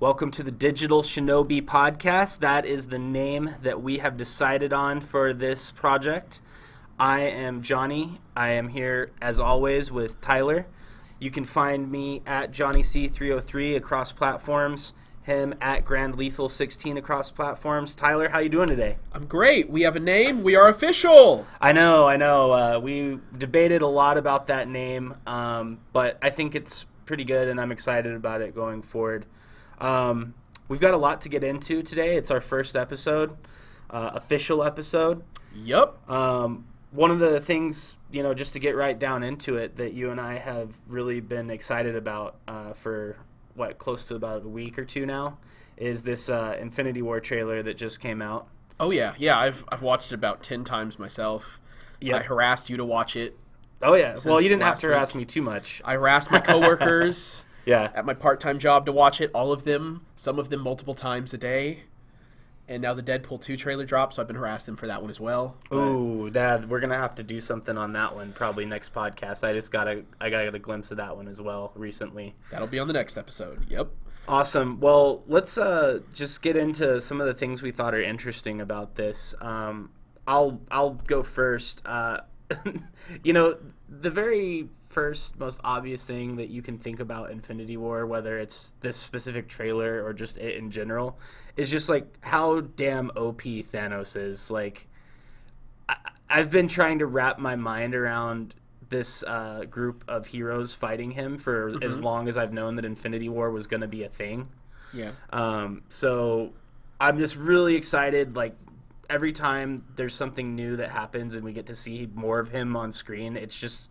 Welcome to the Digital Shinobi Podcast. That is the name that we have decided on for this project. I am Johnny. I am here as always with Tyler. You can find me at Johnny C303 across platforms. Him at Grand Lethal 16 across platforms. Tyler, how you doing today? I'm great. We have a name. We are official. I know, I know. Uh, we debated a lot about that name, um, but I think it's pretty good, and I'm excited about it going forward. Um, we've got a lot to get into today. It's our first episode, uh, official episode. Yep. Um, one of the things, you know, just to get right down into it, that you and I have really been excited about uh, for what close to about a week or two now, is this uh, Infinity War trailer that just came out. Oh yeah, yeah. I've I've watched it about ten times myself. Yeah, I harassed you to watch it. Oh yeah. Well, you didn't have to harass week. me too much. I harassed my coworkers Yeah. at my part-time job to watch it. All of them, some of them multiple times a day. And now the Deadpool 2 trailer dropped, so I've been harassing them for that one as well. But Ooh, Dad, we're gonna have to do something on that one probably next podcast. I just got a I got a glimpse of that one as well recently. that'll be on the next episode. Yep. Awesome. Well, let's uh, just get into some of the things we thought are interesting about this. Um, I'll I'll go first. Uh, you know, the very first, most obvious thing that you can think about Infinity War, whether it's this specific trailer or just it in general, is just like how damn OP Thanos is. Like, I, I've been trying to wrap my mind around this uh, group of heroes fighting him for as long as I've known that Infinity War was going to be a thing. Yeah. Um, so I'm just really excited. Like every time there's something new that happens and we get to see more of him on screen, it's just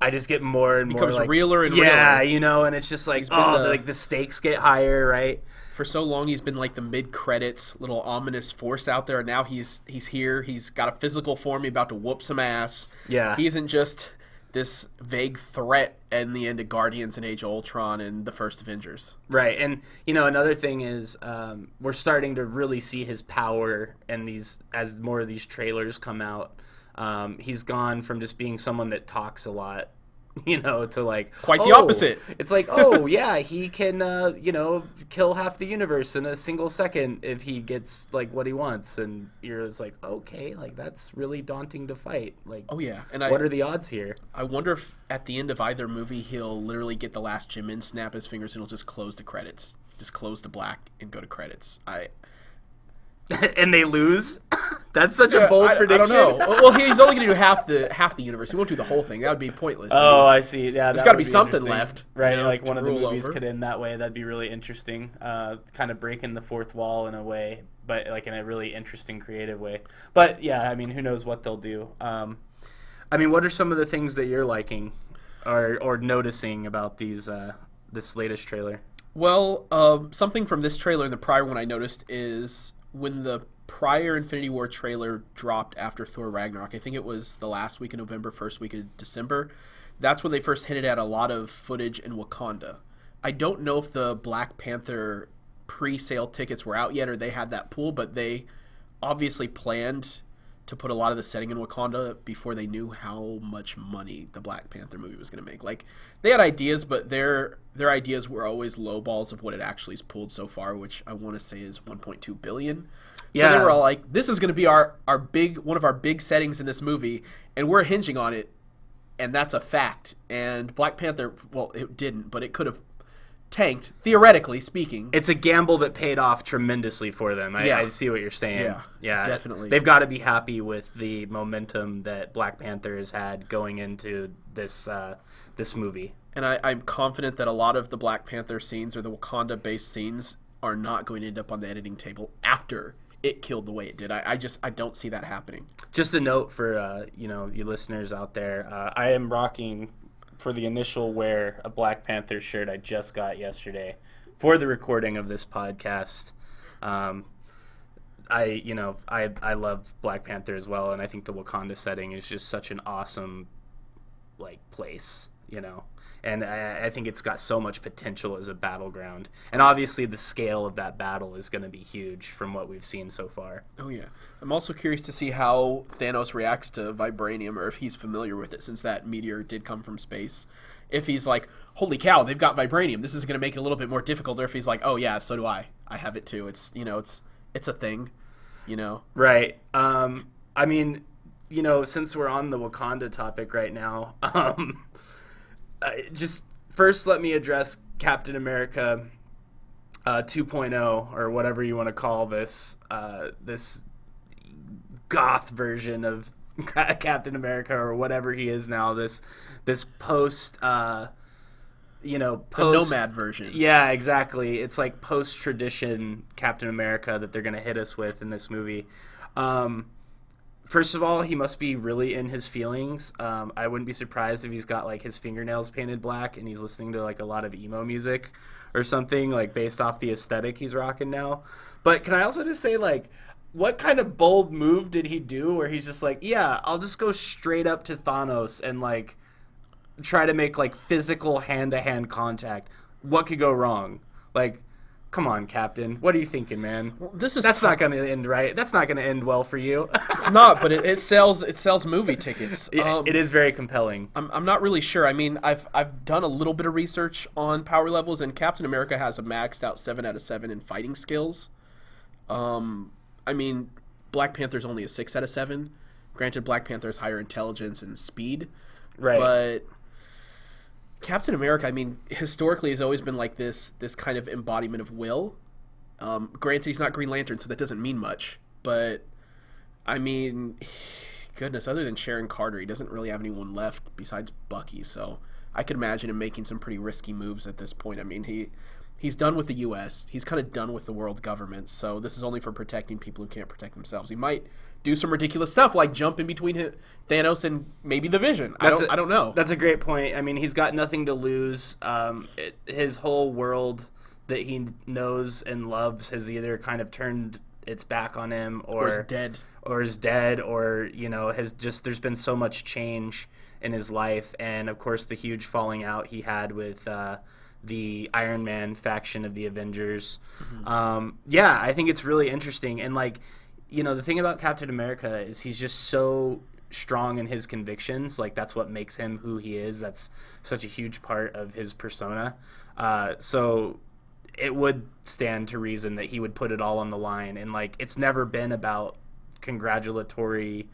I just get more and Becomes more like, realer and yeah, realer. you know, and it's just like oh, the- like the stakes get higher, right? For so long, he's been like the mid-credits little ominous force out there. And now he's he's here. He's got a physical form. He's about to whoop some ass. Yeah. he isn't just this vague threat in the end of Guardians and Age of Ultron and the first Avengers. Right, and you know another thing is um, we're starting to really see his power and these as more of these trailers come out. Um, he's gone from just being someone that talks a lot, you know, to like Quite the oh, opposite. It's like, oh yeah, he can, uh, you know, kill half the universe in a single second if he gets like what he wants, and you're just like, okay, like that's really daunting to fight. Like, Oh yeah, and I what are the odds here? I wonder if at the end of either movie he'll literally get the last gem in, snap his fingers, and he'll just close the credits, just close the black and go to credits. I and they lose. That's such a bold I, prediction. I don't know. well, he's only going to do half the half the universe. He won't do the whole thing. That would be pointless. Oh, I see. Yeah, there's gotta be something left, right? you know, like one of the movies over. could end that way. That'd be really interesting. Uh, kind of breaking the fourth wall in a way, but like in a really interesting, creative way. But yeah, I mean, who knows what they'll do? Um, I mean, what are some of the things that you're liking or or noticing about these uh, this latest trailer? Well, um, something from this trailer and the prior one I noticed is when the prior Infinity War trailer dropped after Thor Ragnarok. I think it was the last week of November, first week of December. That's when they first hinted at a lot of footage in Wakanda. I don't know if the Black Panther pre-sale tickets were out yet or they had that pool, but they obviously planned to put a lot of the setting in Wakanda before they knew how much money the Black Panther movie was going to make. Like they had ideas, but their their ideas were always low balls of what it actually pulled so far, which I want to say is 1.2 billion. So they were all like, "This is going to be our our big one of our big settings in this movie, and we're hinging on it." And that's a fact. And Black Panther, well, it didn't, but it could have tanked theoretically speaking. It's a gamble that paid off tremendously for them. I, Yeah. I see what you're saying. Yeah, yeah, definitely. They've got to be happy with the momentum that Black Panther has had going into this uh, this movie. And I, I'm confident that a lot of the Black Panther scenes or the Wakanda based scenes are not going to end up on the editing table after it killed the way it did. I, I just I don't see that happening. Just a note for uh, you know you listeners out there. Uh, I am rocking for the initial wear a Black Panther shirt I just got yesterday for the recording of this podcast. Um, I you know I I love Black Panther as well, and I think the Wakanda setting is just such an awesome like place. you know. And I, I think it's got so much potential as a battleground, and obviously the scale of that battle is going to be huge from what we've seen so far. Oh yeah. I'm also curious to see how Thanos reacts to vibranium, or if he's familiar with it, since that meteor did come from space. If he's like, "Holy cow, they've got vibranium! This is going to make it a little bit more difficult," or if he's like, "Oh yeah, so do I. I have it too. It's you know, it's it's a thing." You know. Right. Um, I mean, you know, since we're on the Wakanda topic right now, um, uh, just first let me address Captain America uh, 2.0 or whatever you want to call this uh, this goth version of Captain America or whatever he is now. This this post. Uh, you know, post, the nomad version. Yeah, exactly. It's like post tradition Captain America that they're going to hit us with in this movie. Um, first of all, he must be really in his feelings. Um, I wouldn't be surprised if he's got like his fingernails painted black and he's listening to like a lot of emo music or something like based off the aesthetic he's rocking now. But can I also just say like what kind of bold move did he do where he's just like, yeah, I'll just go straight up to Thanos and like try to make like physical hand to hand contact. What could go wrong? Like Come on, Captain. What are you thinking, man? Well, this is that's not going to end right. That's not going to end well for you. it's not, but it, it, sells it sells movie tickets. It, um, it is very compelling. I'm, I'm not really sure. I mean, I've I've done a little bit of research on power levels, and Captain America has a maxed out seven out of seven in fighting skills. Um, I mean, Black Panther's only a six out of seven. Granted, Black Panther has higher intelligence and speed, right? But Captain America, I mean, historically has always been like this this kind of embodiment of will. Um, granted, he's not Green Lantern, so that doesn't mean much. But I mean, goodness, other than Sharon Carter, he doesn't really have anyone left besides Bucky. So I could imagine him making some pretty risky moves at this point. I mean, he he's done with the U.S. He's kind of done with the world government. So this is only for protecting people who can't protect themselves. He might do some ridiculous stuff like jump in between Thanos and maybe the Vision. I don't, a, I don't know. That's a great point. I mean, he's got nothing to lose. Um, it, his whole world that he knows and loves has either kind of turned its back on him or, or is dead or is dead or you know has just there's been so much change in his life and of course the huge falling out he had with uh, the Iron Man faction of the Avengers. Mm-hmm. Um, yeah, I think it's really interesting and like you know the thing about Captain America is he's just so strong in his convictions. Like that's what makes him who he is. That's such a huge part of his persona. Uh, so it would stand to reason that he would put it all on the line. And like it's never been about congratulatory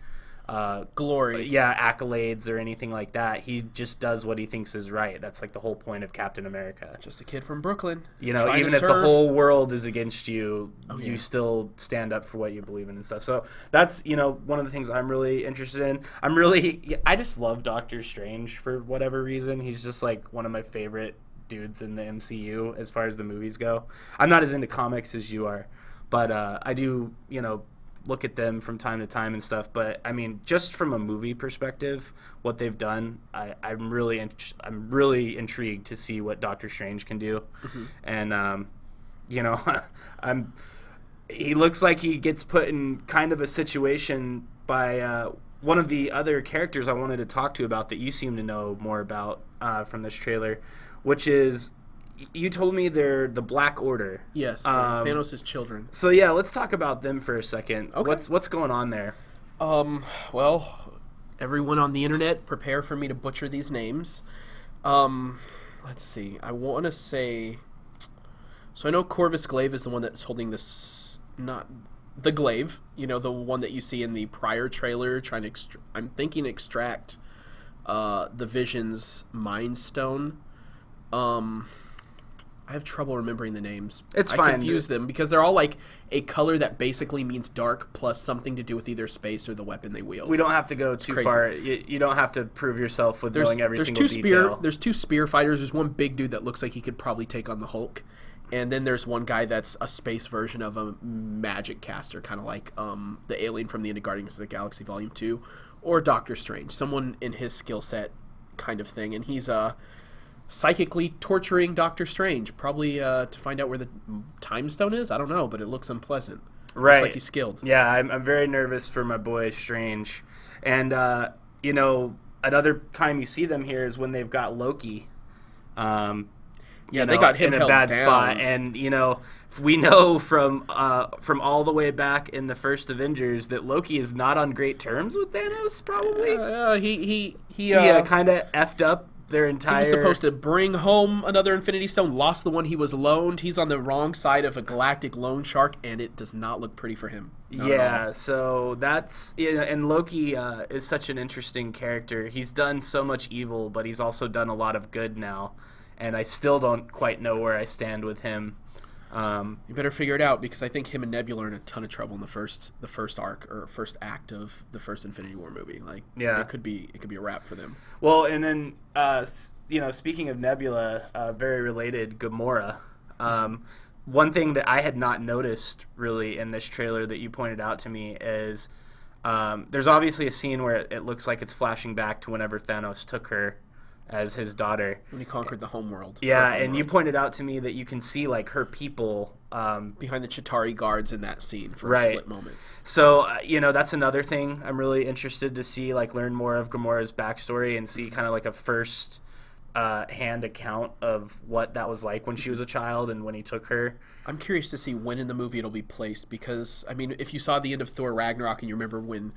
uh, glory, yeah, accolades or anything like that. He just does what he thinks is right. That's like the whole point of Captain America. Just a kid from Brooklyn. You know, even if serve. the whole world is against you, oh, yeah. you still stand up for what you believe in and stuff. So that's you know one of the things I'm really interested in. I'm really, I just love Doctor Strange for whatever reason. He's just like one of my favorite dudes in the MCU as far as the movies go. I'm not as into comics as you are, but uh, I do, you know, look at them from time to time and stuff. But I mean, just from a movie perspective, what they've done, I, am really in, I'm really intrigued to see what Doctor Strange can do, mm-hmm. and um, you know, I'm he looks like he gets put in kind of a situation by uh, one of the other characters I wanted to talk to about that you seem to know more about uh, from this trailer, which is you told me they're the Black Order. Yes, um, Thanos' children. So yeah, let's talk about them for a second. Okay. What's what's going on there? Um, well, everyone on the internet, prepare for me to butcher these names. Um, let's see. I want to say. So I know Corvus Glaive is the one that's holding this, not the glaive. You know, the one that you see in the prior trailer, trying to. I'm thinking extract, uh, the Vision's Mind Stone. Um, I have trouble remembering the names. It's I fine. confuse them because they're all like a color that basically means dark plus something to do with either space or the weapon they wield. We don't have to go too far. You, you, don't have to prove yourself with there's, knowing every there's single two detail. Spear, there's two spear fighters. There's one big dude that looks like he could probably take on the Hulk, and then there's one guy that's a space version of a magic caster, kind of like um, the alien from the End of Guardians of the Galaxy Volume Two, or Doctor Strange, someone in his skill set, kind of thing, and he's a uh, psychically torturing Doctor Strange, probably uh, to find out where the time stone is. I don't know, but it looks unpleasant. Right, looks like he's skilled. Yeah, I'm, I'm very nervous for my boy Strange, and uh, you know, another time you see them here is when they've got Loki. Um, Yeah, you they got him in a bad down. spot, and you know we know from uh, from all the way back in the first Avengers that Loki is not on great terms with Thanos. Probably, Uh, he he he. he Uh, uh, kind of effed up their entire. He was supposed to bring home another Infinity Stone, lost the one he was loaned. He's on the wrong side of a galactic loan shark, and it does not look pretty for him. Not Yeah, so that's and Loki uh, is such an interesting character. He's done so much evil, but he's also done a lot of good now, and I still don't quite know where I stand with him. Um, You better figure it out because I think him and Nebula are in a ton of trouble in the first the first arc or first act of the first Infinity War movie. Like, Yeah. it could be it could be a wrap for them. well, and then uh, you know, speaking of Nebula, uh, very related, Gamora. Um, one thing that I had not noticed really in this trailer that you pointed out to me is um, there's obviously a scene where it, it looks like it's flashing back to whenever Thanos took her as his daughter. When he conquered the homeworld. Yeah, Or and you pointed out to me that you can see like her people. Um, behind the Chitauri guards in that scene for Right. a split moment. so uh, you know that's another thing I'm really interested to see, like learn more of Gamora's backstory and see kind of like a first uh, hand account of what that was like when she was a child and when he took her. I'm curious to see when in the movie it'll be placed because I mean, if you saw the end of Thor Ragnarok and you remember when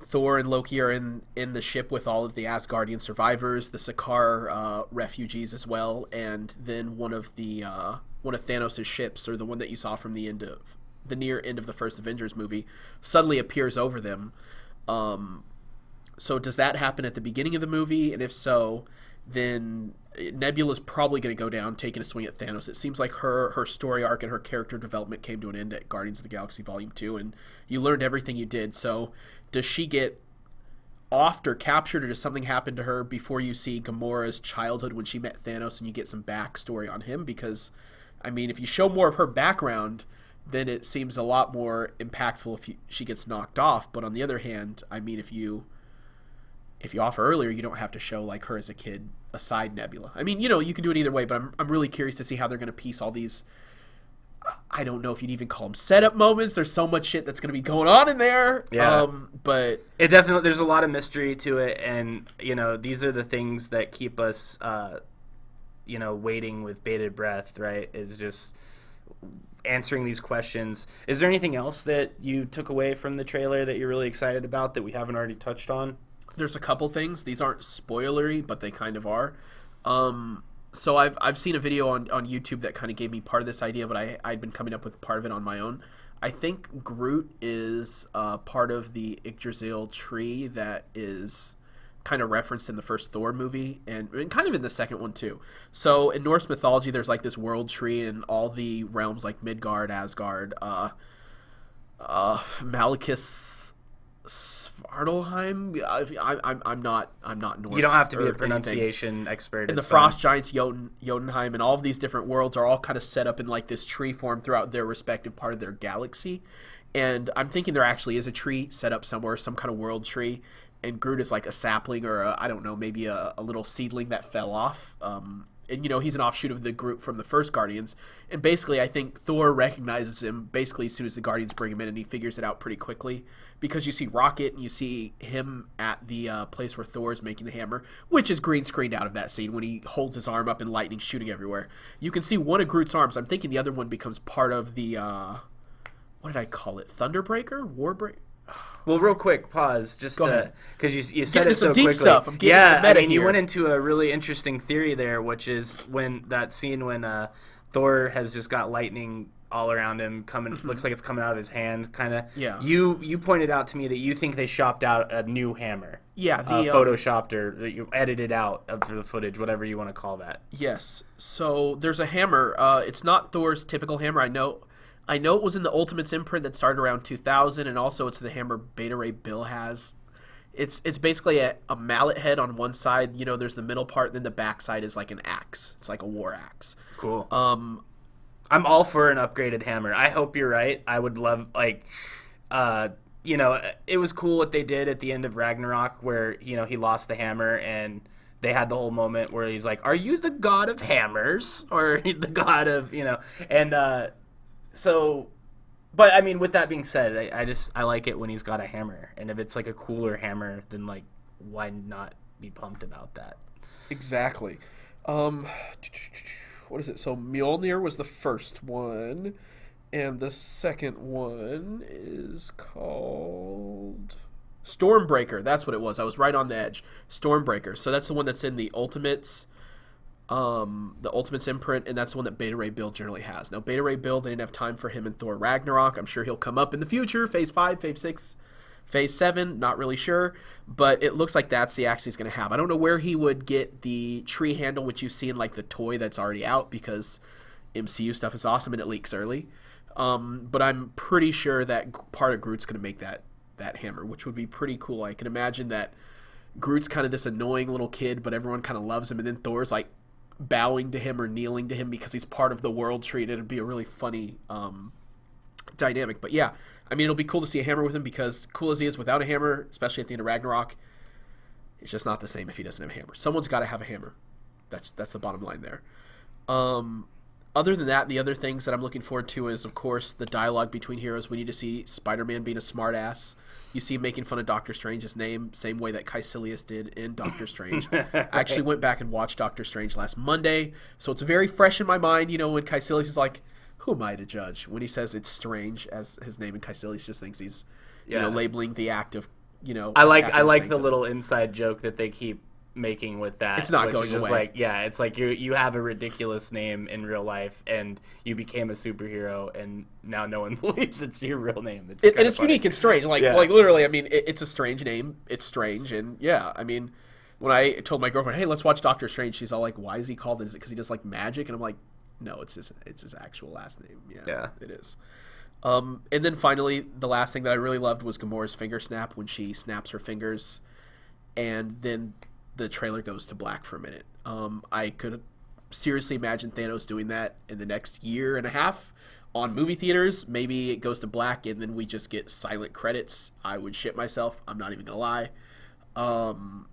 Thor and Loki are in in the ship with all of the Asgardian survivors, the Sakaar uh, refugees as well, and then one of the uh, one of Thanos' ships, or the one that you saw from the end of the near end of the first Avengers movie, suddenly appears over them. Um, so does that happen at the beginning of the movie? And if so, then Nebula's probably going to go down taking a swing at Thanos. It seems like her her story arc and her character development came to an end at Guardians of the Galaxy Volume 2 and you learned everything you did. So does she get offed or captured or does something happen to her before you see Gamora's childhood when she met Thanos and you get some backstory on him because I mean if you show more of her background then it seems a lot more impactful if you, she gets knocked off but on the other hand I mean if you if you offer earlier, you don't have to show like her as a kid aside Nebula. I mean, you know, you can do it either way, but I'm I'm really curious to see how they're going to piece all these. I don't know if you'd even call them setup moments. There's so much shit that's going to be going on in there. Yeah. Um, but It definitely there's a lot of mystery to it, and you know these are the things that keep us, uh, you know, waiting with bated breath. Right? Is just answering these questions. Is there anything else that you took away from the trailer that you're really excited about that we haven't already touched on? there's a couple things. These aren't spoilery, but they kind of are. Um, so I've I've seen a video on, on YouTube that kind of gave me part of this idea, but I I'd been coming up with part of it on my own. I think Groot is uh, part of the Yggdrasil tree that is kind of referenced in the first Thor movie and, and kind of in the second one too. So in Norse mythology, there's like this world tree and all the realms like Midgard, Asgard, uh, uh, Malekith, Svartalheim. I, I, I'm I'm not I'm not Norse. You don't have to be a anything. pronunciation expert. And the fine. Frost Giants, Jotun, Jotunheim, and all of these different worlds are all kind of set up in like this tree form throughout their respective part of their galaxy. And I'm thinking there actually is a tree set up somewhere, some kind of world tree. And Groot is like a sapling or I I don't know, maybe a, a little seedling that fell off. Um, and you know he's an offshoot of the Groot from the first Guardians. And basically, I think Thor recognizes him basically as soon as the Guardians bring him in, and he figures it out pretty quickly because you see Rocket and you see him at the uh, place where Thor is making the hammer, which is green screened out of that scene when he holds his arm up and lightning shooting everywhere. You can see one of Groot's arms. I'm thinking the other one becomes part of the uh, what did I call it? Thunderbreaker, Warbreaker. Well, real quick, pause, just because you you said it so quickly. stuff. I'm yeah, I mean, you went into a really interesting theory there, which is when that scene when uh, Thor has just got lightning all around him coming looks like it's coming out of his hand kind of Mm-hmm. Yeah. you you pointed out to me that you think they shopped out a new hammer Yeah, the uh, um, photoshopped or that you edited out of the footage whatever you want to call that Yes. So there's a hammer. Uh, it's not Thor's typical hammer. I know. I know it was in the Ultimates imprint that started around 2000, and also it's the hammer Beta Ray Bill has. It's it's basically a, a mallet head on one side. You know, there's the middle part, then the back side is like an axe. It's like a war axe. cool Um, I'm all for an upgraded hammer. I hope you're right. I would love like uh you know, it was cool what they did at the end of Ragnarok where, you know, he lost the hammer and they had the whole moment where he's like, "Are you the god of hammers or the god of, you know?" And uh so but I mean, with that being said, I, I just I like it when he's got a hammer, and if it's like a cooler hammer, then like why not be pumped about that. Exactly. Um, what is it? So Mjolnir was the first one, and the second one is called Stormbreaker. That's what it was. I was right on the edge. Stormbreaker. So that's the one that's in the Ultimates, um, the Ultimates imprint, and that's the one that Beta Ray Bill generally has. Now Beta Ray Bill, they didn't have time for him in Thor Ragnarok. I'm sure he'll come up in the future, Phase Five, Phase Six. Phase 7, not really sure, but it looks like that's the axe he's going to have. I don't know where he would get the tree handle, which you see in like the toy that's already out, because MCU stuff is awesome and it leaks early. Um, but I'm pretty sure that part of Groot's going to make that that hammer, which would be pretty cool. I can imagine that Groot's kind of this annoying little kid, but everyone kind of loves him, and then Thor's like bowing to him or kneeling to him because he's part of the world tree. And it'd be a really funny um, dynamic. But yeah, I mean, it'll be cool to see a hammer with him because cool as he is without a hammer, especially at the end of Ragnarok, it's just not the same if he doesn't have a hammer. Someone's got to have a hammer. That's that's the bottom line there. Um, other than that, the other things that I'm looking forward to is, of course, the dialogue between heroes. We need to see Spider-Man being a smartass. You see him making fun of Doctor Strange's name, same way that Kaecilius did in Doctor Strange. I actually went back and watched Doctor Strange last Monday, so it's very fresh in my mind. You know, when Kaecilius is like, "Who am I to judge?" When he says it's strange as his name, and Kaecilius just thinks he's, you know, labeling the act of, you know. I like I like the little inside joke that they keep making with that. It's not which going is just away. Like yeah, it's like you you have a ridiculous name in real life and you became a superhero and now no one believes it's your real name. It's It- and it's funny. unique and strange. Like Yeah. like literally, I mean, it, it's a strange name. It's strange, and yeah, I mean, when I told my girlfriend, "Hey, let's watch Doctor Strange," she's all like, "Why is he called? Is it because he does like magic?" And I'm like, "No, it's his it's his actual last name. Yeah, Yeah. it is." Um, and then finally, the last thing that I really loved was Gamora's finger snap when she snaps her fingers, and then the trailer goes to black for a minute. Um, I could seriously imagine Thanos doing that in the next year and a half on movie theaters. Maybe it goes to black and then we just get silent credits. I would shit myself. I'm not even gonna lie. Um,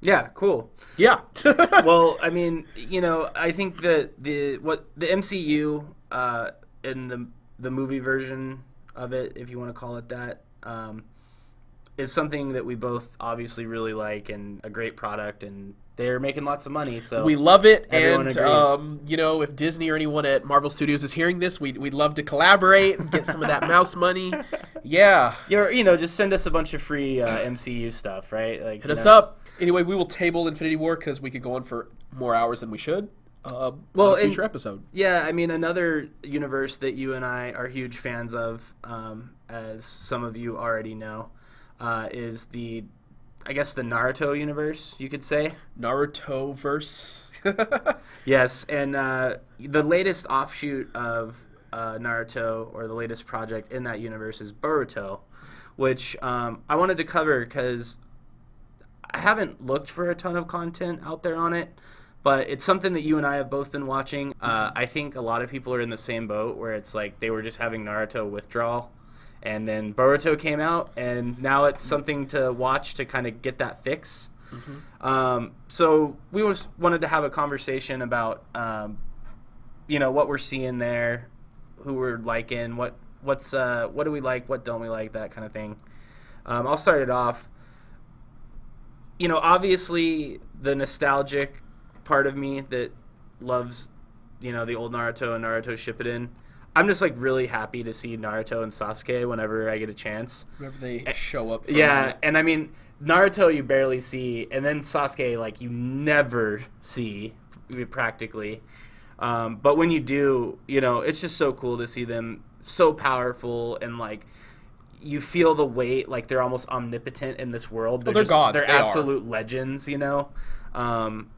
Yeah, cool. yeah. well, I mean, you know, I think that the what the MCU uh, in the the movie version of it, if you want to call it that, um, is something that we both obviously really like and a great product, and they're making lots of money. So we love it, and um, you know, if Disney or anyone at Marvel Studios is hearing this, we'd, we'd love to collaborate and get some of that mouse money. Yeah, you're, you know, just send us a bunch of free uh, MCU stuff, right? Like hit us up. Anyway, we will table Infinity War because we could go on for more hours than we should. Uh, Well, a and- future episode. Yeah, I mean, another universe that you and I are huge fans of, um, as some of you already know, uh, is the, I guess, the Naruto universe, you could say. Naruto verse. Yes, and uh, the latest offshoot of uh, Naruto, or the latest project in that universe, is Boruto, which um, I wanted to cover because I haven't looked for a ton of content out there on it, but it's something that you and I have both been watching. Uh, I think a lot of people are in the same boat where it's like they were just having Naruto withdrawal. And then Boruto came out, and now it's something to watch to kind of get that fix. Um, so we was, wanted to have a conversation about, um, you know, what we're seeing there, who we're liking, what what's uh, what do we like, what don't we like, that kind of thing. Um, I'll start it off. You know, obviously the nostalgic part of me that loves, you know, the old Naruto and Naruto Shippuden. I'm just like really happy to see Naruto and Sasuke whenever I get a chance. Whenever they show up. For Yeah, and I mean Naruto you barely see, and then Sasuke like you never see practically. Um, but when you do, you know, it's just so cool to see them so powerful and like you feel the weight, like they're almost omnipotent in this world. they're just, gods, They're they are. absolute legends, you know. Um,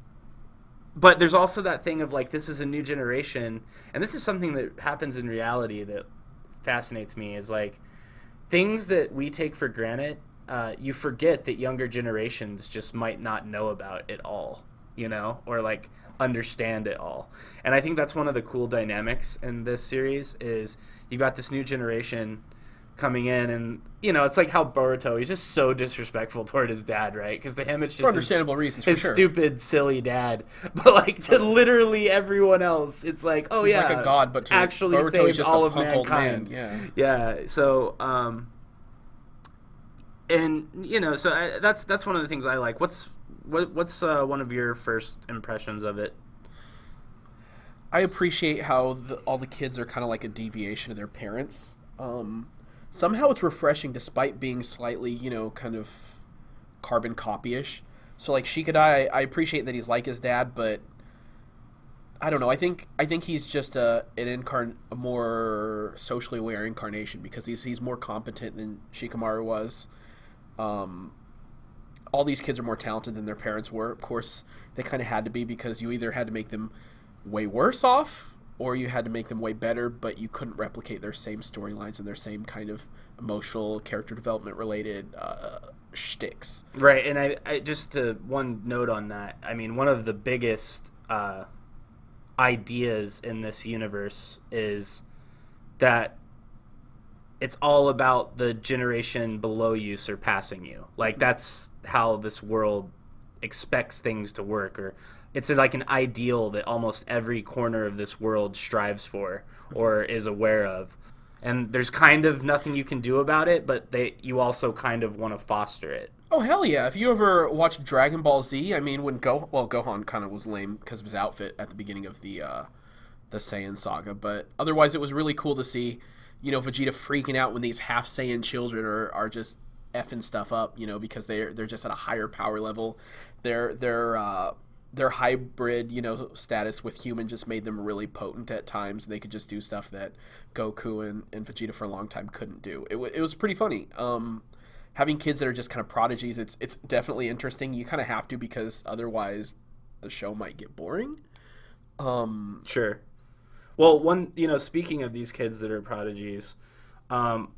but there's also that thing of like this is a new generation, and this is something that happens in reality that fascinates me. Is like things that we take for granted, uh, you forget that younger generations just might not know about it all, you know, or like understand it all. And I think that's one of the cool dynamics in this series is you got this new generation coming in and you know it's like how Boruto he's just so disrespectful toward his dad right? Because to him it's just For his- understandable reasons, for his sure. stupid silly dad. But like to literally everyone else it's like oh He's yeah like a god, but to actually Boruto, saved just all of mankind man, yeah. So um and you know so I, that's that's one of the things i like. What's what what's uh, one of your first impressions of it? I appreciate how the, all the kids are kind of like a deviation of their parents. Um, somehow it's refreshing, despite being slightly, you know, kind of carbon copy-ish. So like Shikadai, I appreciate that he's like his dad, but I don't know. I think I think he's just a an incarn a more socially aware incarnation because he's he's more competent than Shikamaru was. Um, all these kids are more talented than their parents were. Of course, they kind of had to be because you either had to make them way worse off or you had to make them way better, but you couldn't replicate their same storylines and their same kind of emotional character development related uh, shticks. Right, and I, I just one note on that. I mean, one of the biggest uh, ideas in this universe is that it's all about the generation below you surpassing you. Like that's how this world expects things to work or it's like an ideal that almost every corner of this world strives for or is aware of. And there's kind of nothing you can do about it, but they you also kind of want to foster it. Oh hell yeah! If you ever watched Dragon Ball Z, I mean, when Go well Gohan kind of was lame because of his outfit at the beginning of the uh, the Saiyan saga, but otherwise it was really cool to see, you know, Vegeta freaking out when these half Saiyan children are, are just effing stuff up, you know, because they're they're just at a higher power level. Their their uh, their hybrid, you know, status with human just made them really potent at times, and they could just do stuff that Goku and, and Vegeta for a long time couldn't do. It, w- it was pretty funny. Um, having kids that are just kind of prodigies, it's it's definitely interesting. You kind of have to because otherwise the show might get boring. Um, Sure. Well, one, you know, speaking of these kids that are prodigies, um,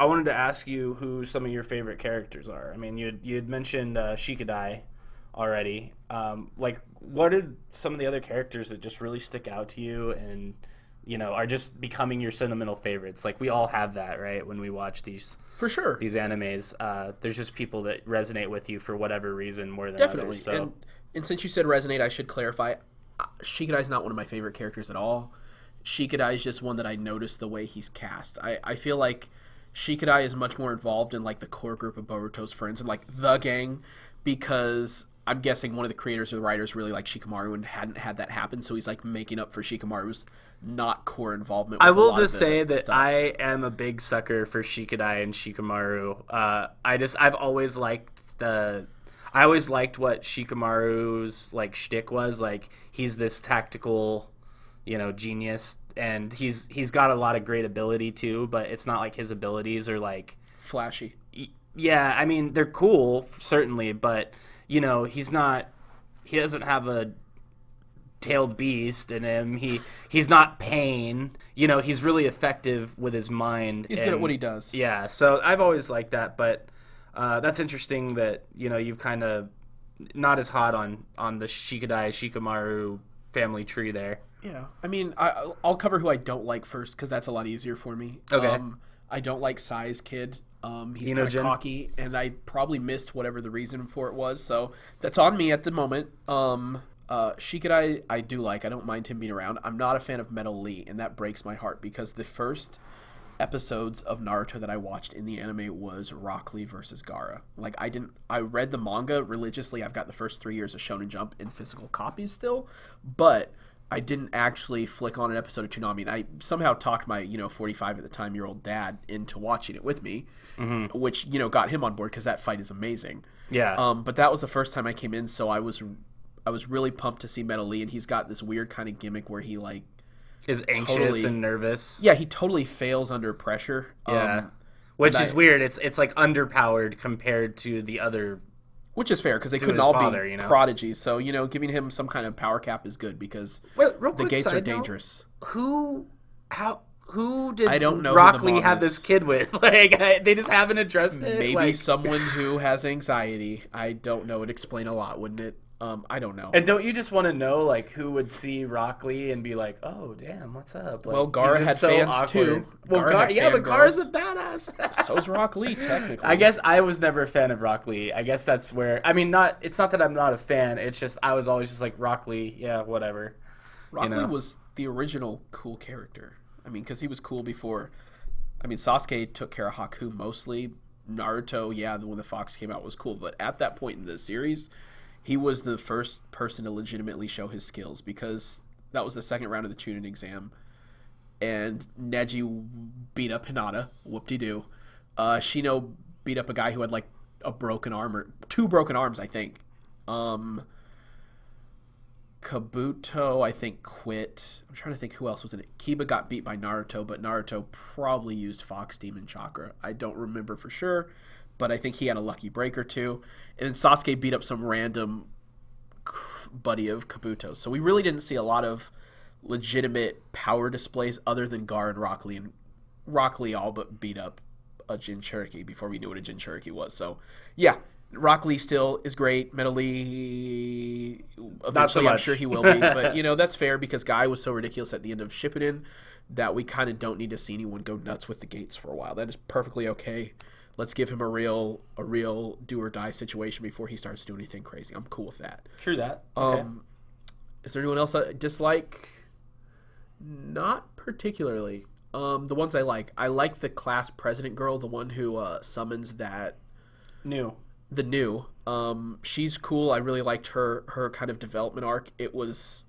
I wanted to ask you who some of your favorite characters are. I mean, you you had mentioned uh, Shikadai already. Um, like, what are some of the other characters that just really stick out to you and you know are just becoming your sentimental favorites? Like we all have that, right? When we watch these for sure, these animes, uh, there's just people that resonate with you for whatever reason more than definitely. others. So. And, and since you said resonate, I should clarify. uh, Shikadai is not one of my favorite characters at all. Shikadai is just one that I noticed the way he's cast. I, I feel like Shikadai is much more involved in like the core group of Boruto's friends and like the gang because I'm guessing one of the creators or the writers really like Shikamaru and hadn't had that happen, so he's like making up for Shikamaru's not core involvement. I will just say that stuff. I am a big sucker for Shikadai and Shikamaru. Uh, I just I've always liked the I always liked what Shikamaru's like shtick was. Like he's this tactical you know genius and he's he's got a lot of great ability too but it's not like his abilities are like flashy yeah i mean they're cool certainly but you know he's not he doesn't have a tailed beast in him he he's not pain you know he's really effective with his mind he's and, good at what he does yeah so i've always liked that but uh, that's interesting that you know you've kind of not as hot on on the shikadai shikamaru family tree there yeah, I mean, I, will cover who I don't like first because that's a lot easier for me. Okay. Um, I don't like Sai's kid. Um, he's kind of cocky, and I probably missed whatever the reason for it was. So that's on me at the moment. Um, uh, Shikadai, I do like. I don't mind him being around. I'm not a fan of Metal Lee, and that breaks my heart because the first episodes of Naruto that I watched in the anime was Rock Lee versus Gaara. Like I didn't I read the manga religiously. I've got the first 3 years of Shonen Jump in physical copies still, but I didn't actually flick on an episode of Toonami. And I somehow talked my, you know, 45 at the time year old dad into watching it with me, mm-hmm. which, you know, got him on board because that fight is amazing. Yeah. Um, but that was the first time I came in, so I was I was really pumped to see Metal Lee, and he's got this weird kind of gimmick where he, like, is anxious totally, and nervous. Yeah, he totally fails under pressure. Yeah. Um, which is I, weird. It's it's like underpowered compared to the other which is fair because they couldn't all father, be you know? prodigies. So you know, giving him some kind of power cap is good because the gates are dangerous. Who, how, who did I don't know Rock Lee have this kid with? Like I, they just haven't addressed it. Maybe like... someone who has anxiety. I don't know. It'd explain a lot, wouldn't it? Um, I don't know. And don't you just want to know like who would see Rock Lee and be like, "Oh, damn, what's up?" Like, well, Gaara had so fans awkward. too. Well, Gaara, Gaara yeah, but Gaara's a badass. So's Rock Lee, technically. I guess I was never a fan of Rock Lee. I guess that's where I mean, not. It's not that I'm not a fan. It's just I was always just like Rock Lee. Yeah, whatever. Rock you know? Was the original cool character. I mean, because he was cool before. I mean, Sasuke took care of Haku mostly. Naruto, yeah, when the Fox came out was cool, but at that point in the series, he was the first person to legitimately show his skills because that was the second round of the Chunin exam, and Neji beat up Hinata. Whoop de doo. Uh, Shino beat up a guy who had like a broken arm or two broken arms, I think. Um, Kabuto, I think, quit. I'm trying to think who else was in it. Kiba got beat by Naruto, but Naruto probably used Fox Demon Chakra. I don't remember for sure, but I think he had a lucky break or two. And then Sasuke beat up some random buddy of Kabuto. So we really didn't see a lot of legitimate power displays other than Gaara and Rock Lee. And Rock Lee all but beat up a Jinchuriki before we knew what a Jinchuriki was. So, yeah, Rock Lee still is great. Metal Lee, eventually, so I'm sure he will be. but you know that's fair because Guy was so ridiculous at the end of Shippuden that we kind of don't need to see anyone go nuts with the gates for a while. That is perfectly okay. Let's give him a real a real do or die situation before he starts doing anything crazy. I'm cool with that. True that. Okay. Um, is there anyone else I dislike? Not particularly. Um, the ones I like, I like the class president girl, the one who uh, summons that new the new. Um, she's cool. I really liked her her kind of development arc. It was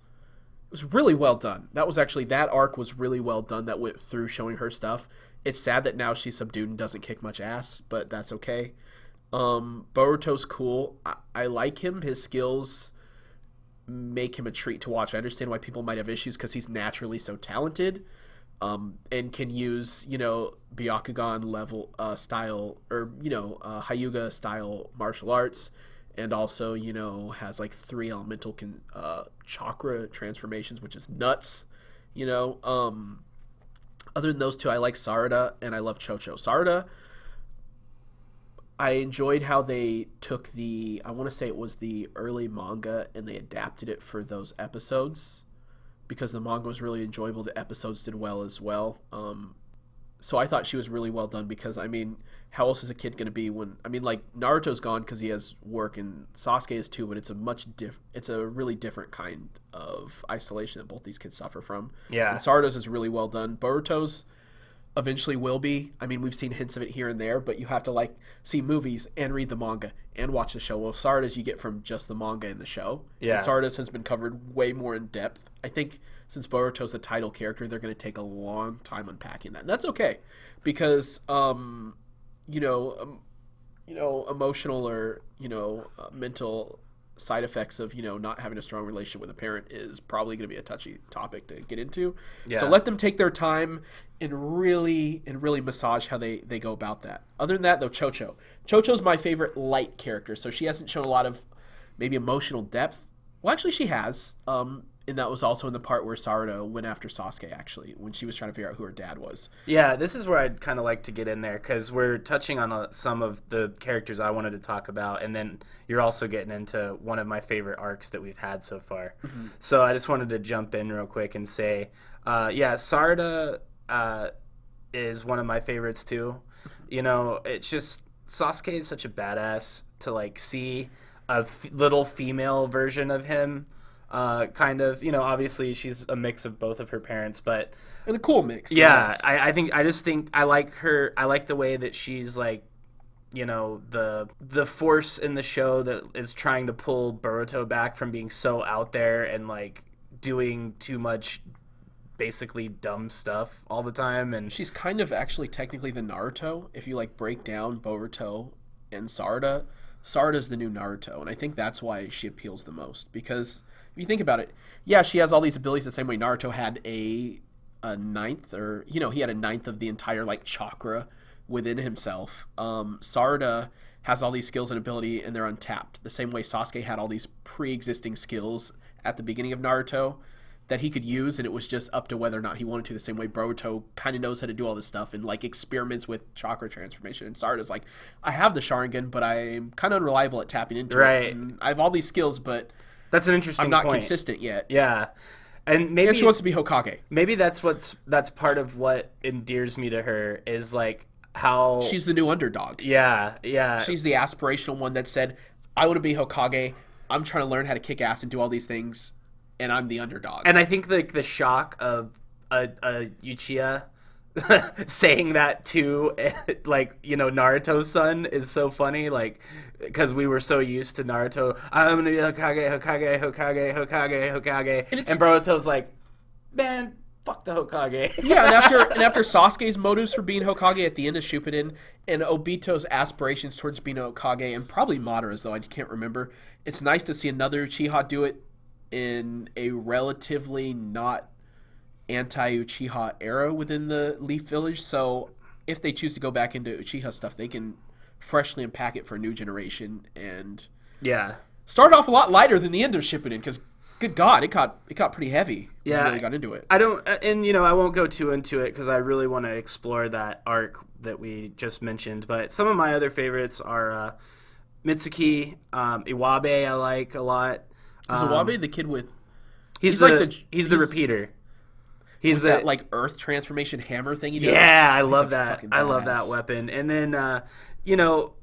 it was really well done. That was actually that arc was really well done. That went through showing her stuff. It's sad that now she's subdued and doesn't kick much ass, but that's okay. Um, Boruto's cool. I, I like him. His skills make him a treat to watch. I understand why people might have issues because he's naturally so talented um, and can use you know Byakugan level uh, style or you know uh, Hyuga style martial arts, and also you know has like three elemental con- uh, chakra transformations, which is nuts. You know, um, other than those two, I like Sarada and I love Chocho. Sarada, I enjoyed how they took the I want to say it was the early manga and they adapted it for those episodes because the manga was really enjoyable. The episodes did well as well. Um, so I thought she was really well done because I mean, how else is a kid going to be when I mean, like Naruto's gone because he has work and Sasuke is too, but it's a much diff. It's a really different kind of isolation that both these kids suffer from. Yeah, and Sarada's is really well done. Boruto's eventually will be. I mean, we've seen hints of it here and there, but you have to like see movies and read the manga and watch the show. Well, Sarada's you get from just the manga and the show. Yeah, and Sarada's has been covered way more in depth. I think since Boruto's the title character, they're going to take a long time unpacking that, and that's okay because, um, you know, um, you know, emotional or you know, uh, mental side effects of you know not having a strong relationship with a parent is probably going to be a touchy topic to get into. Yeah. So let them take their time and really and really massage how they they go about that. Other than that, though, Chocho, Chocho's my favorite light character. So she hasn't shown a lot of maybe emotional depth. Well, actually, she has. Um, and that was also in the part where Sarada went after Sasuke actually when she was trying to figure out who her dad was. Yeah, this is where I'd kind of like to get in there because we're touching on uh, some of the characters I wanted to talk about, and then you're also getting into one of my favorite arcs that we've had so far. Mm-hmm. So I just wanted to jump in real quick and say, uh, yeah, Sarada uh, is one of my favorites too. You know, it's just Sasuke is such a badass to like see a f- little female version of him uh, kind of. You know, obviously she's a mix of both of her parents, but and a cool mix. Yeah. I, I think I just think I like her. I like the way that she's like you know the the force in the show that is trying to pull Boruto back from being so out there and like doing too much basically dumb stuff all the time and she's kind of actually technically the Naruto if you like break down Boruto and Sarda Sarada's the new Naruto and I think that's why she appeals the most because if you think about it, yeah, she has all these abilities the same way Naruto had a a ninth or you know he had a ninth of the entire like chakra within himself. Um, Sarada has all these skills and ability and they're untapped. The same way Sasuke had all these pre-existing skills at the beginning of Naruto that he could use and it was just up to whether or not he wanted to the same way Boruto kind of knows how to do all this stuff and like experiments with chakra transformation and Sarada's like I have the Sharingan but I'm kind of unreliable at tapping into right. it and I have all these skills but that's an interesting. I'm not point. consistent yet. Yeah, and maybe she wants to be Hokage. Maybe that's what's that's part of what endears me to her is like how she's the new underdog. Yeah, yeah. She's the aspirational one that said, "I want to be Hokage. I'm trying to learn how to kick ass and do all these things, and I'm the underdog." And I think like the shock of a, a Uchiha saying that to like you know Naruto's son is so funny. Like because we were so used to Naruto. I'm gonna be Hokage, Hokage, Hokage, Hokage, Hokage, and, it's- Boruto's like, man, fuck the Hokage. Yeah, and after and after Sasuke's motives for being Hokage at the end of Shippuden, and Obito's aspirations towards being a Hokage, and probably Madara's though I can't remember. It's nice to see another Uchiha do it in a relatively not anti-Uchiha era within the Leaf Village. So if they choose to go back into Uchiha stuff, they can freshly unpack it for a new generation and yeah, start off a lot lighter than the end of Shippuden because. Good God, it got it got pretty heavy. Yeah. really got into it. I don't, and you know, I won't go too into it because I really want to explore that arc that we just mentioned. But some of my other favorites are uh, Mitsuki, um, Iwabe. I like a lot. Is Um, Iwabe the kid with He's, he's the, like the- he's the repeater. He's the that like Earth transformation hammer thing? He does? yeah. I He's love that. I love that weapon. And then uh, you know.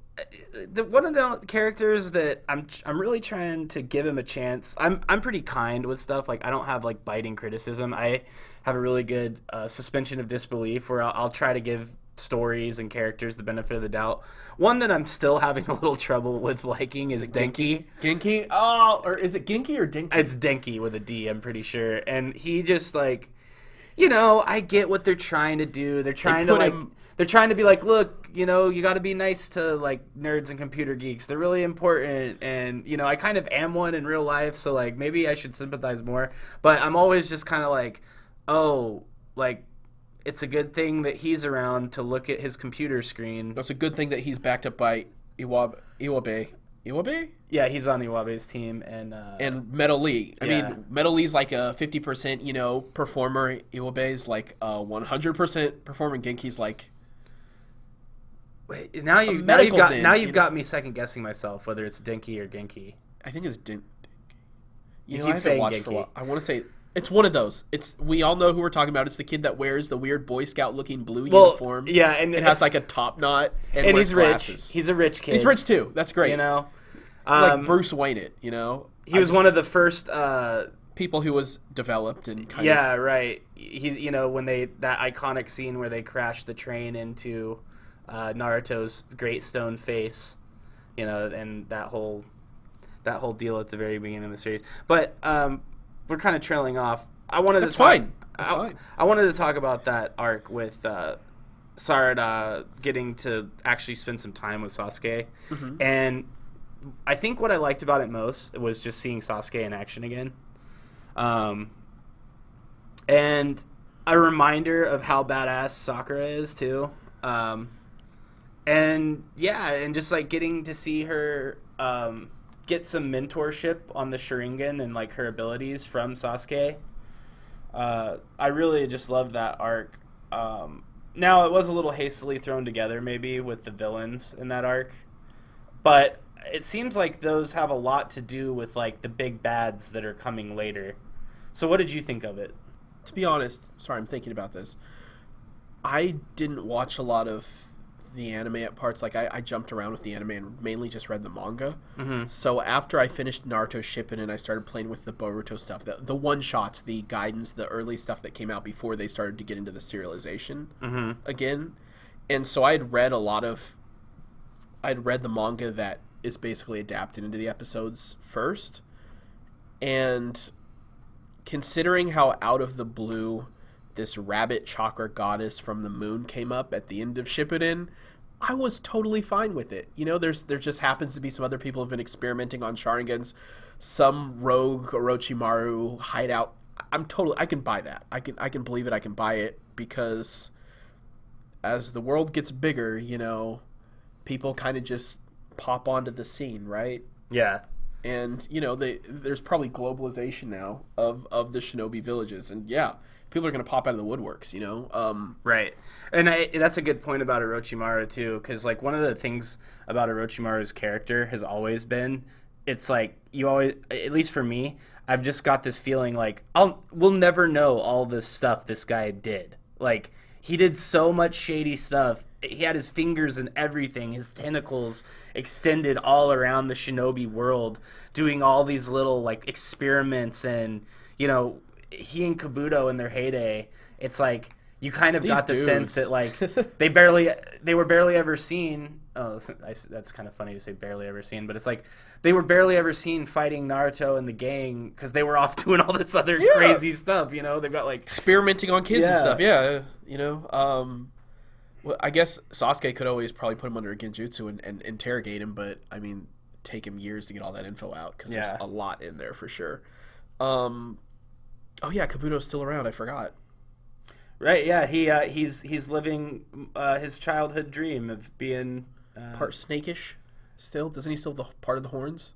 The, one of the characters that I'm I'm really trying to give him a chance. I'm I'm pretty kind with stuff. Like I don't have like biting criticism. I have a really good uh, suspension of disbelief where I'll, I'll try to give stories and characters the benefit of the doubt. One that I'm still having a little trouble with liking is Denki. Genki? Oh, or is it Genki or Dinky? It's Denki with a D, I'm pretty sure. And he just like, you know, I get what they're trying to do. They're trying to like, him- they're trying to be like, look, you know, you got to be nice to like nerds and computer geeks. They're really important, and you know, I kind of am one in real life, so like maybe I should sympathize more. But I'm always just kind of like, oh, like. It's a good thing that he's around to look at his computer screen. It's a good thing that he's backed up by Iwabe. Iwabe. Iwabe? Yeah, he's on Iwabe's team, and uh, And Metal Lee. I Yeah. mean, Metal Lee's like a 50%, you know, performer. Iwabe's like a 100% performer. and Genki's like, now you now you've got then, now you you've got me second guessing myself whether it's Denki or Genki. I think it's Din. You, You know, keep I saying watched for a Genki. I want to say it's one of those. It's we all know who we're talking about. It's the kid that wears the weird Boy Scout looking blue Well, uniform. yeah, and it has like a top knot and, and he's glasses. rich. He's a rich kid. He's rich too. That's great. you know. like Um, Bruce Wayne it, you know. he was one of the first. Uh, people who was developed and kind of yeah, of right. He's you know when they that iconic scene where they crash the train into uh, Naruto's great stone face, you know, and that whole that whole deal at the very beginning of the series. But um, we're kind of trailing off. I wanted That's to talk, fine. That's I, fine. I wanted to talk about that arc with uh, Sarada getting to actually spend some time with Sasuke, Mm-hmm. and I think what I liked about it most was just seeing Sasuke in action again. Um, and a reminder of how badass Sakura is too. Um, and yeah, and just like getting to see her um, get some mentorship on the Sharingan and like her abilities from Sasuke. Uh, I really just loved that arc. Um, now it was a little hastily thrown together, maybe with the villains in that arc, but it seems like those have a lot to do with like the big bads that are coming later. So, what did you think of it? to be honest, sorry, I'm thinking about this. I didn't watch a lot of the anime at parts. Like I, I jumped around with the anime and mainly just read the manga. Mm-hmm. So after I finished Naruto Shippuden, and I started playing with the Boruto stuff, the the one shots, the guidance, the early stuff that came out before they started to get into the serialization Mm-hmm. again. And so I had read a lot of, I'd read the manga that is basically adapted into the episodes first, and considering how out of the blue this rabbit chakra goddess from the moon came up at the end of Shippuden, I was totally fine with it. You know, there's there just happens to be some other people have been experimenting on Sharingans, some rogue Orochimaru hideout. I'm totally I can buy that. I can I can believe it. I can buy it because as the world gets bigger, you know, people kind of just pop onto the scene, right? Yeah. and you know they, there's probably globalization now of of the shinobi villages and yeah people are going to pop out of the woodworks you know um Right, and I, that's a good point about Orochimaru too, because like one of the things about Orochimaru's character has always been, it's like you always, at least for me, I've just got this feeling like I'll we'll never know all this stuff this guy did. Like he did so much shady stuff. He had his fingers in everything. His tentacles extended all around the shinobi world, doing all these little like experiments and you know he and Kabuto in their heyday. It's like you kind of These got the sense that like they barely they were barely ever seen oh, I, that's kind of funny to say barely ever seen, but it's like they were barely ever seen fighting Naruto and the gang because they were off doing all this other Yeah. crazy stuff. You know, they've got like experimenting on kids and stuff. Yeah, you know. Um, well, I guess Sasuke could always probably put him under a genjutsu and, and interrogate him, but I mean, take him years to get all that info out because Yeah. there's a lot in there for sure. Um, oh yeah, Kabuto's still around. I forgot. right, yeah, he uh, he's he's living uh, his childhood dream of being. Uh, Part snakish, still. Doesn't he still have the part of the horns?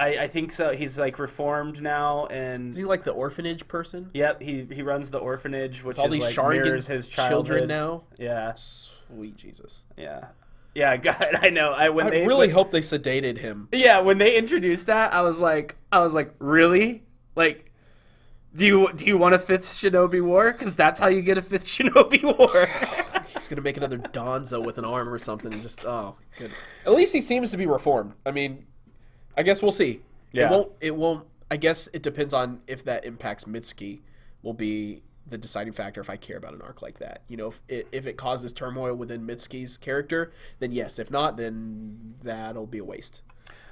I, I think so. He's like reformed now, and Isn't he like the orphanage person? yep, he he runs the orphanage, which With all is these like Sharingan mirrors his childhood. children now. Yeah, Sweet Jesus! yeah, yeah. God, I know. I when I they really when- hope they sedated him. Yeah, when they introduced that, I was like, I was like, really? Like, do you do you want a fifth Shinobi War? Because that's how you get a fifth Shinobi War. He's gonna make another Danzo with an arm or something. And just oh, good. At least he seems to be reformed. I mean, I guess we'll see. Yeah. It won't. It won't. I guess it depends on if that impacts Mitsuki. Will be the deciding factor if I care about an arc like that. You know, if it, if it causes turmoil within Mitsuki's character, then yes. If not, then that'll be a waste.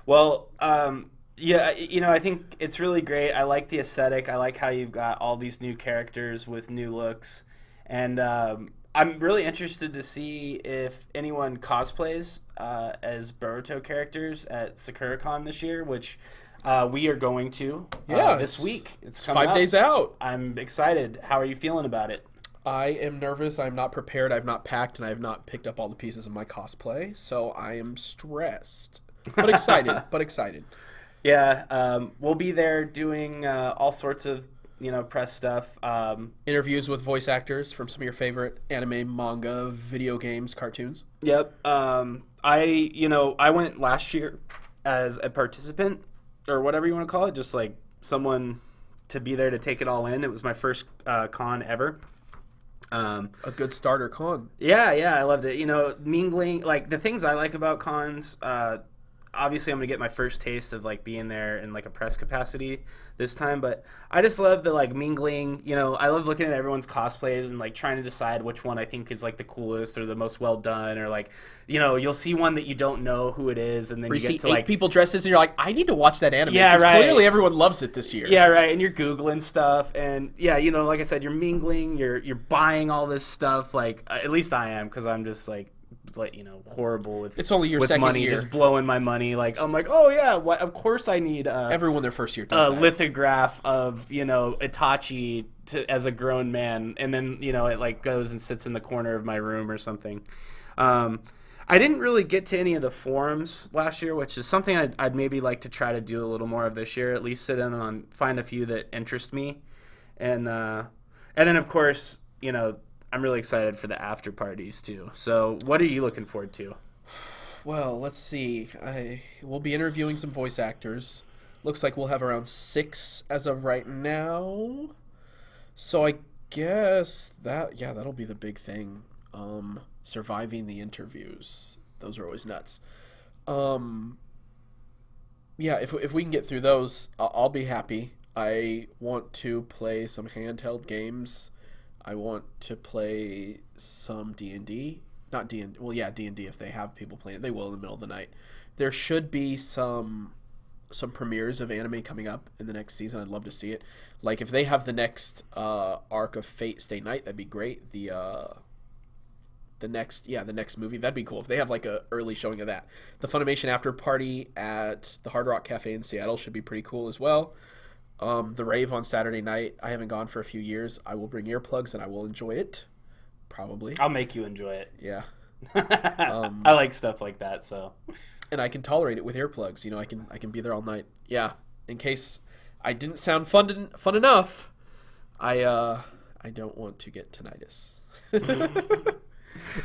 well, um, yeah, you know, I think it's really great. I like the aesthetic. I like how you've got all these new characters with new looks, and um, I'm really interested to see if anyone cosplays uh, as Boruto characters at SakuraCon this year, which. Uh, we are going to uh, Yeah, this week. It's, five up. days out. I'm excited. How are you feeling about it? I am nervous. I'm not prepared. I've not packed, and I have not picked up all the pieces of my cosplay. So I am stressed, but excited. but excited. Yeah, um, we'll be there doing uh, all sorts of you know press stuff. Um, interviews with voice actors from some of your favorite anime, manga, video games, cartoons. yep. Um, I you know I went last year as a participant or whatever you want to call it, just like someone to be there to take it all in. It was my first uh, con ever. Um, A good starter con. Yeah, yeah, I loved it. You know, mingling like the things I like about cons. Uh, obviously, I'm gonna get my first taste of like being there in like a press capacity this time, but I just love the like mingling. You know, I love looking at everyone's cosplays and like trying to decide which one I think is like the coolest or the most well done, or like you know, you'll see one that you don't know who it is, and then you you see get to eight like people dressed as, and you're like, I need to watch that anime. Yeah, right. Clearly, everyone loves it this year. Yeah, right. And you're googling stuff, and yeah, you know, like I said, you're mingling, you're you're buying all this stuff. Like uh, at least I am, because I'm just like, like you know, horrible with It's only your with second money, year. just blowing my money. Like I'm like, oh yeah, what? Of course I need uh, Everyone their first year a that. lithograph of you know Itachi to, as a grown man, and then you know it like goes and sits in the corner of my room or something. Um, I didn't really get to any of the forums last year, which is something I'd, I'd maybe like to try to do a little more of this year. At least sit in on find a few that interest me, and uh, and then of course you know I'm really excited for the after parties too. So what are you looking forward to? Well, let's see. I we'll be interviewing some voice actors. Looks like we'll have around six as of right now. So I guess that yeah, that'll be the big thing. Um, surviving the interviews. Those are always nuts. Um, yeah, if if we can get through those, I'll, I'll be happy. I want to play some handheld games. I want to play some D and D. Not D and well, yeah, D and D. If they have people playing, it, they will in the middle of the night. There should be some some premieres of anime coming up in the next season. I'd love to see it. Like if they have the next uh, arc of Fate Stay Night, that'd be great. The uh, the next yeah the next movie that'd be cool if they have like a early showing of that. The Funimation after party at the Hard Rock Cafe in Seattle should be pretty cool as well. Um, the rave on Saturday night. I haven't gone for a few years. I will bring earplugs and I will enjoy it. Probably. I'll make you enjoy it. Yeah. I like stuff like that. So and I can tolerate it with earplugs. You know, I can I can be there all night. Yeah, in case I didn't sound fun fun enough, I uh I don't want to get tinnitus.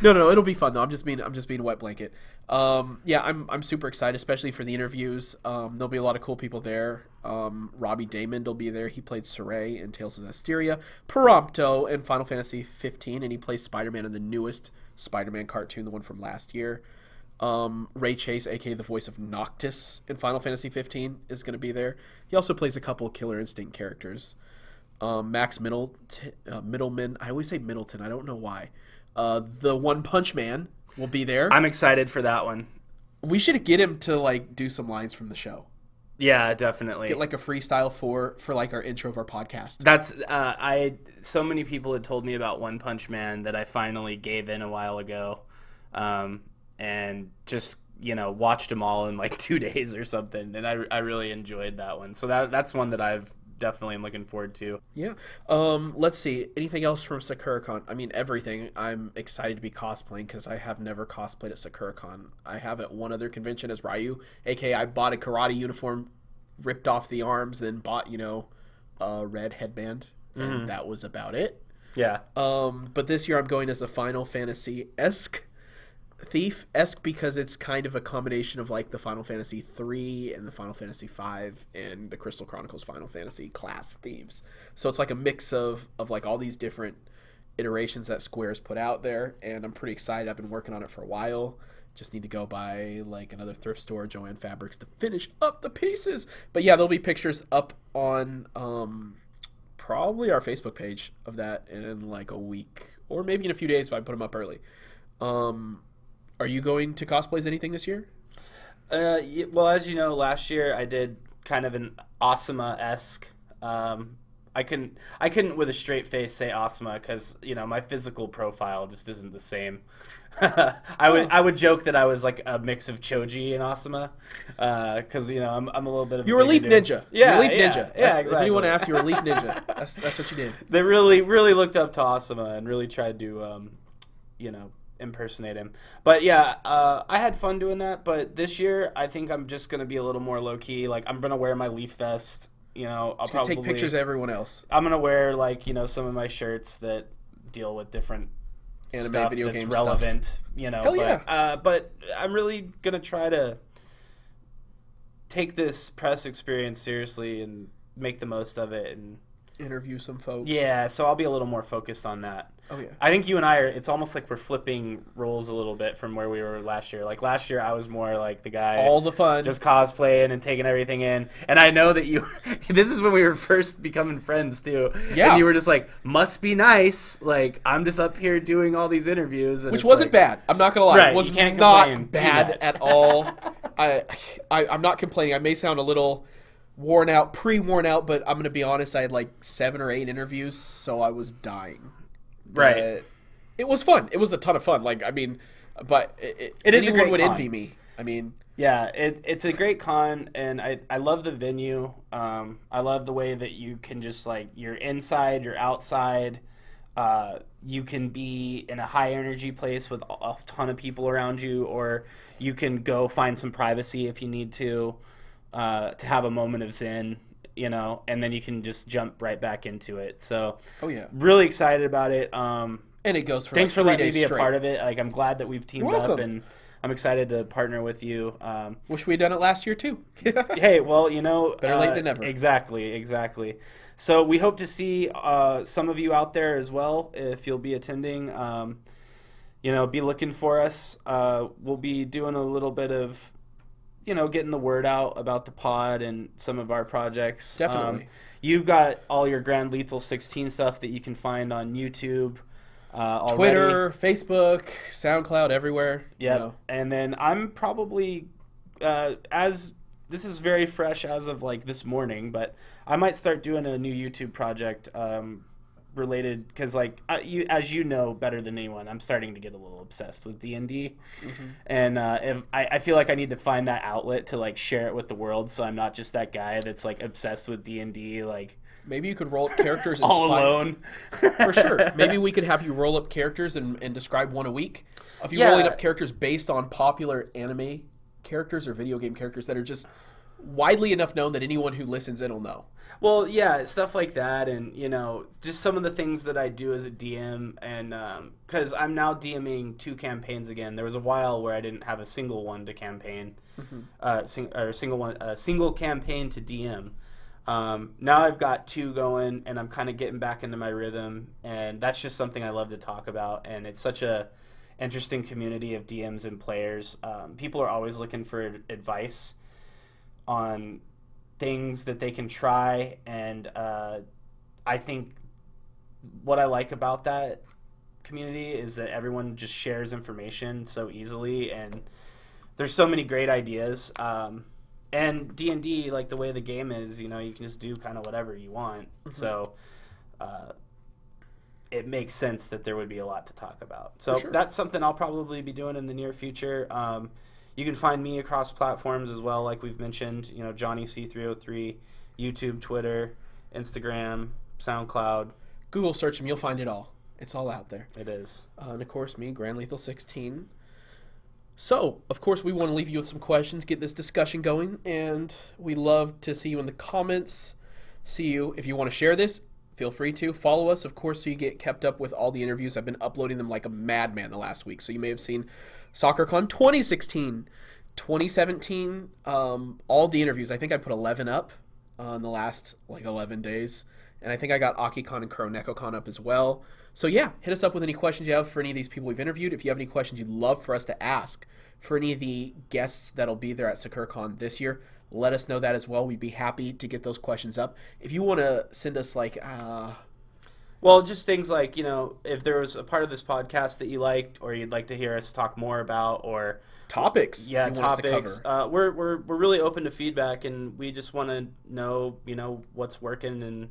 no, no, it'll be fun though. I'm just being I'm just being a wet blanket. Um, yeah, I'm I'm super excited, especially for the interviews. Um, there'll be a lot of cool people there. Um, Robbie Daymond will be there. He played Sorey in Tales of Zestiria, Prompto in Final Fantasy 15, and he plays Spider-Man in the newest Spider-Man cartoon, the one from last year. Um, Ray Chase, aka the voice of Noctis in Final Fantasy 15, is going to be there. He also plays a couple Killer Instinct characters. Um, Max Middleton, uh, Mittelman, I always say Middleton, I don't know why. Uh, the One Punch Man will be there. I'm excited for that one. we should get him to like do some lines from the show. Yeah, definitely. Get like a freestyle for for like our intro of our podcast. That's uh, I. So many people had told me about One Punch Man that I finally gave in a while ago, um, and just you know watched them all in like two days or something, and I, I really enjoyed that one. So that that's one that I've definitely am looking forward to. Yeah. Um. Let's see. Anything else from SakuraCon? I mean, everything. I'm excited to be cosplaying because I have never cosplayed at SakuraCon. I have at one other convention as Ryu, aka I bought a karate uniform, ripped off the arms, then bought you know a red headband, and that was about it. Yeah. Um. But this year I'm going as a Final Fantasy esque thief esque because it's kind of a combination of like the Final Fantasy three and the Final Fantasy five and the Crystal Chronicles Final Fantasy class themes. So it's like a mix of of like all these different iterations that Square's put out there, and I'm pretty excited. I've been working on it for a while. Just need to go by like another thrift store, Jo-Ann Fabrics, to finish up the pieces. But yeah, there'll be pictures up on um, probably our Facebook page of that in like a week or maybe in a few days if I put them up early. Um, are you going to cosplays anything this year? Uh, well, as you know, last year I did kind of an Asuma esque. Um, I couldn't, I couldn't with a straight face say Asuma because you know my physical profile just isn't the same. I would, I would joke that I was like a mix of Choji and Asuma because you know I'm, I'm a little bit of. You were a Leaf. Ninja. Yeah, You're a Leaf yeah, Ninja. Yeah, exactly. If anyone asks, you were a Leaf Ninja. That's that's what you did. they really really looked up to Asuma and really tried to um, you know impersonate him. But yeah, uh, I had fun doing that. But this year, I think I'm just gonna be a little more low key. Like I'm gonna wear my leaf vest. You know, I'll probably take pictures of everyone else. I'm gonna wear like you know some of my shirts that deal with different Anime, stuff video that's relevant. You know, Hell but, yeah. uh, but I'm really gonna try to take this press experience seriously and make the most of it. And Interview some folks. yeah, so I'll be a little more focused on that. Oh yeah. I think you and I are. It's almost like we're flipping roles a little bit from where we were last year. Like last year, I was more like the guy All the fun. just cosplaying and taking everything in. And I know that you. this is when we were first becoming friends too. Yeah. And you were just like, must be nice. Like I'm just up here doing all these interviews, which wasn't like- bad. I'm not gonna lie. Right, it was not bad at all. I, I I'm not complaining. I may sound a little worn out, pre-worn out, but I'm gonna be honest. I had like seven or eight interviews, so I was dying. Right. But it was fun. It was a ton of fun. Like I mean, but it, It is a great would con. envy me. I mean, Yeah, it, it's a great con, and I, I love the venue. Um, I love the way that you can just like you're inside, you're outside. Uh, you can be in a high energy place with a ton of people around you, or you can go find some privacy if you need to, uh, to have a moment of zen, you know, and then you can just jump right back into it. So, oh yeah, really excited about it. Um, and it goes for thanks like for letting me be a part of it. Like, I'm glad that we've teamed up, and I'm excited to partner with you. Um, Wish we had done it last year too. hey, well, you know, Better late uh, than never. Exactly, exactly. So we hope to see uh, some of you out there as well if you'll be attending. Um, you know, be looking for us. Uh, we'll be doing a little bit of, you know, getting the word out about the pod and some of our projects. Definitely. Um, you've got all your Grand Lethal 16 stuff that you can find on YouTube. Uh. Twitter, Facebook, SoundCloud, everywhere. you know. And then I'm probably uh, as this is very fresh as of like this morning, but I might start doing a new YouTube project um, related because like I, you as you know better than anyone, I'm starting to get a little obsessed with D and D, and uh, if I, I feel like I need to find that outlet to like share it with the world, so I'm not just that guy that's like obsessed with D and D like Maybe you could roll up characters all inspired- alone. for sure. Maybe we could have you roll up characters and, and describe one a week. Of you Yeah. rolling up characters based on popular anime characters or video game characters that are just widely enough known that anyone who listens in will know. Well, yeah, stuff like that, and you know, just some of the things that I do as a DM, and because I'm now DMing two campaigns again. There was a while where I didn't have a single one to campaign, uh, sing, or single one, a single campaign to DM. Um, now I've got two going, and I'm kind of getting back into my rhythm, and that's just something I love to talk about, and it's such a interesting community of DMs and players. Um, people are always looking for advice on things that they can try and uh, i think what i like about that community is that everyone just shares information so easily, and there's so many great ideas. Um, and D and D, like the way the game is, you know, you can just do kind of whatever you want. Mm-hmm. So. Uh, it makes sense that there would be a lot to talk about. So sure. that's something I'll probably be doing in the near future. Um, you can find me across platforms as well, like we've mentioned. You know, Johnny C three hundred three, YouTube, Twitter, Instagram, SoundCloud. Google search them, you'll find it all. It's all out there. It is. Uh, and of course, me, Grand Lethal 16. So, of course, we want to leave you with some questions, get this discussion going, and we love to see you in the comments. See you. If you want to share this, feel free to. Follow us, of course, so you get kept up with all the interviews. I've been uploading them like a madman the last week. So you may have seen SakuraCon 2016, 2017, um, all the interviews. I think I put 11 up uh, in the last like 11 days. And I think I got AkiCon and KroNekoCon up as well. So yeah, hit us up with any questions you have for any of these people we've interviewed. If you have any questions you'd love for us to ask for any of the guests that'll be there at SakuraCon this year, let us know that as well. We'd be happy to get those questions up. If you want to send us like, uh, Well, just things like you know, if there was a part of this podcast that you liked, or you'd like to hear us talk more about, or topics, yeah, you want us to topics. cover. Uh, we're we're we're really open to feedback, and we just want to know you know what's working and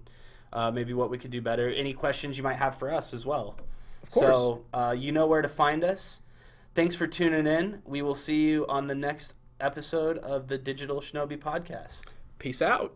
uh, maybe what we could do better. Any questions you might have for us as well. Of course. So uh, you know where to find us. Thanks for tuning in. We will see you on the next episode of the Digital Shinobi podcast. Peace out.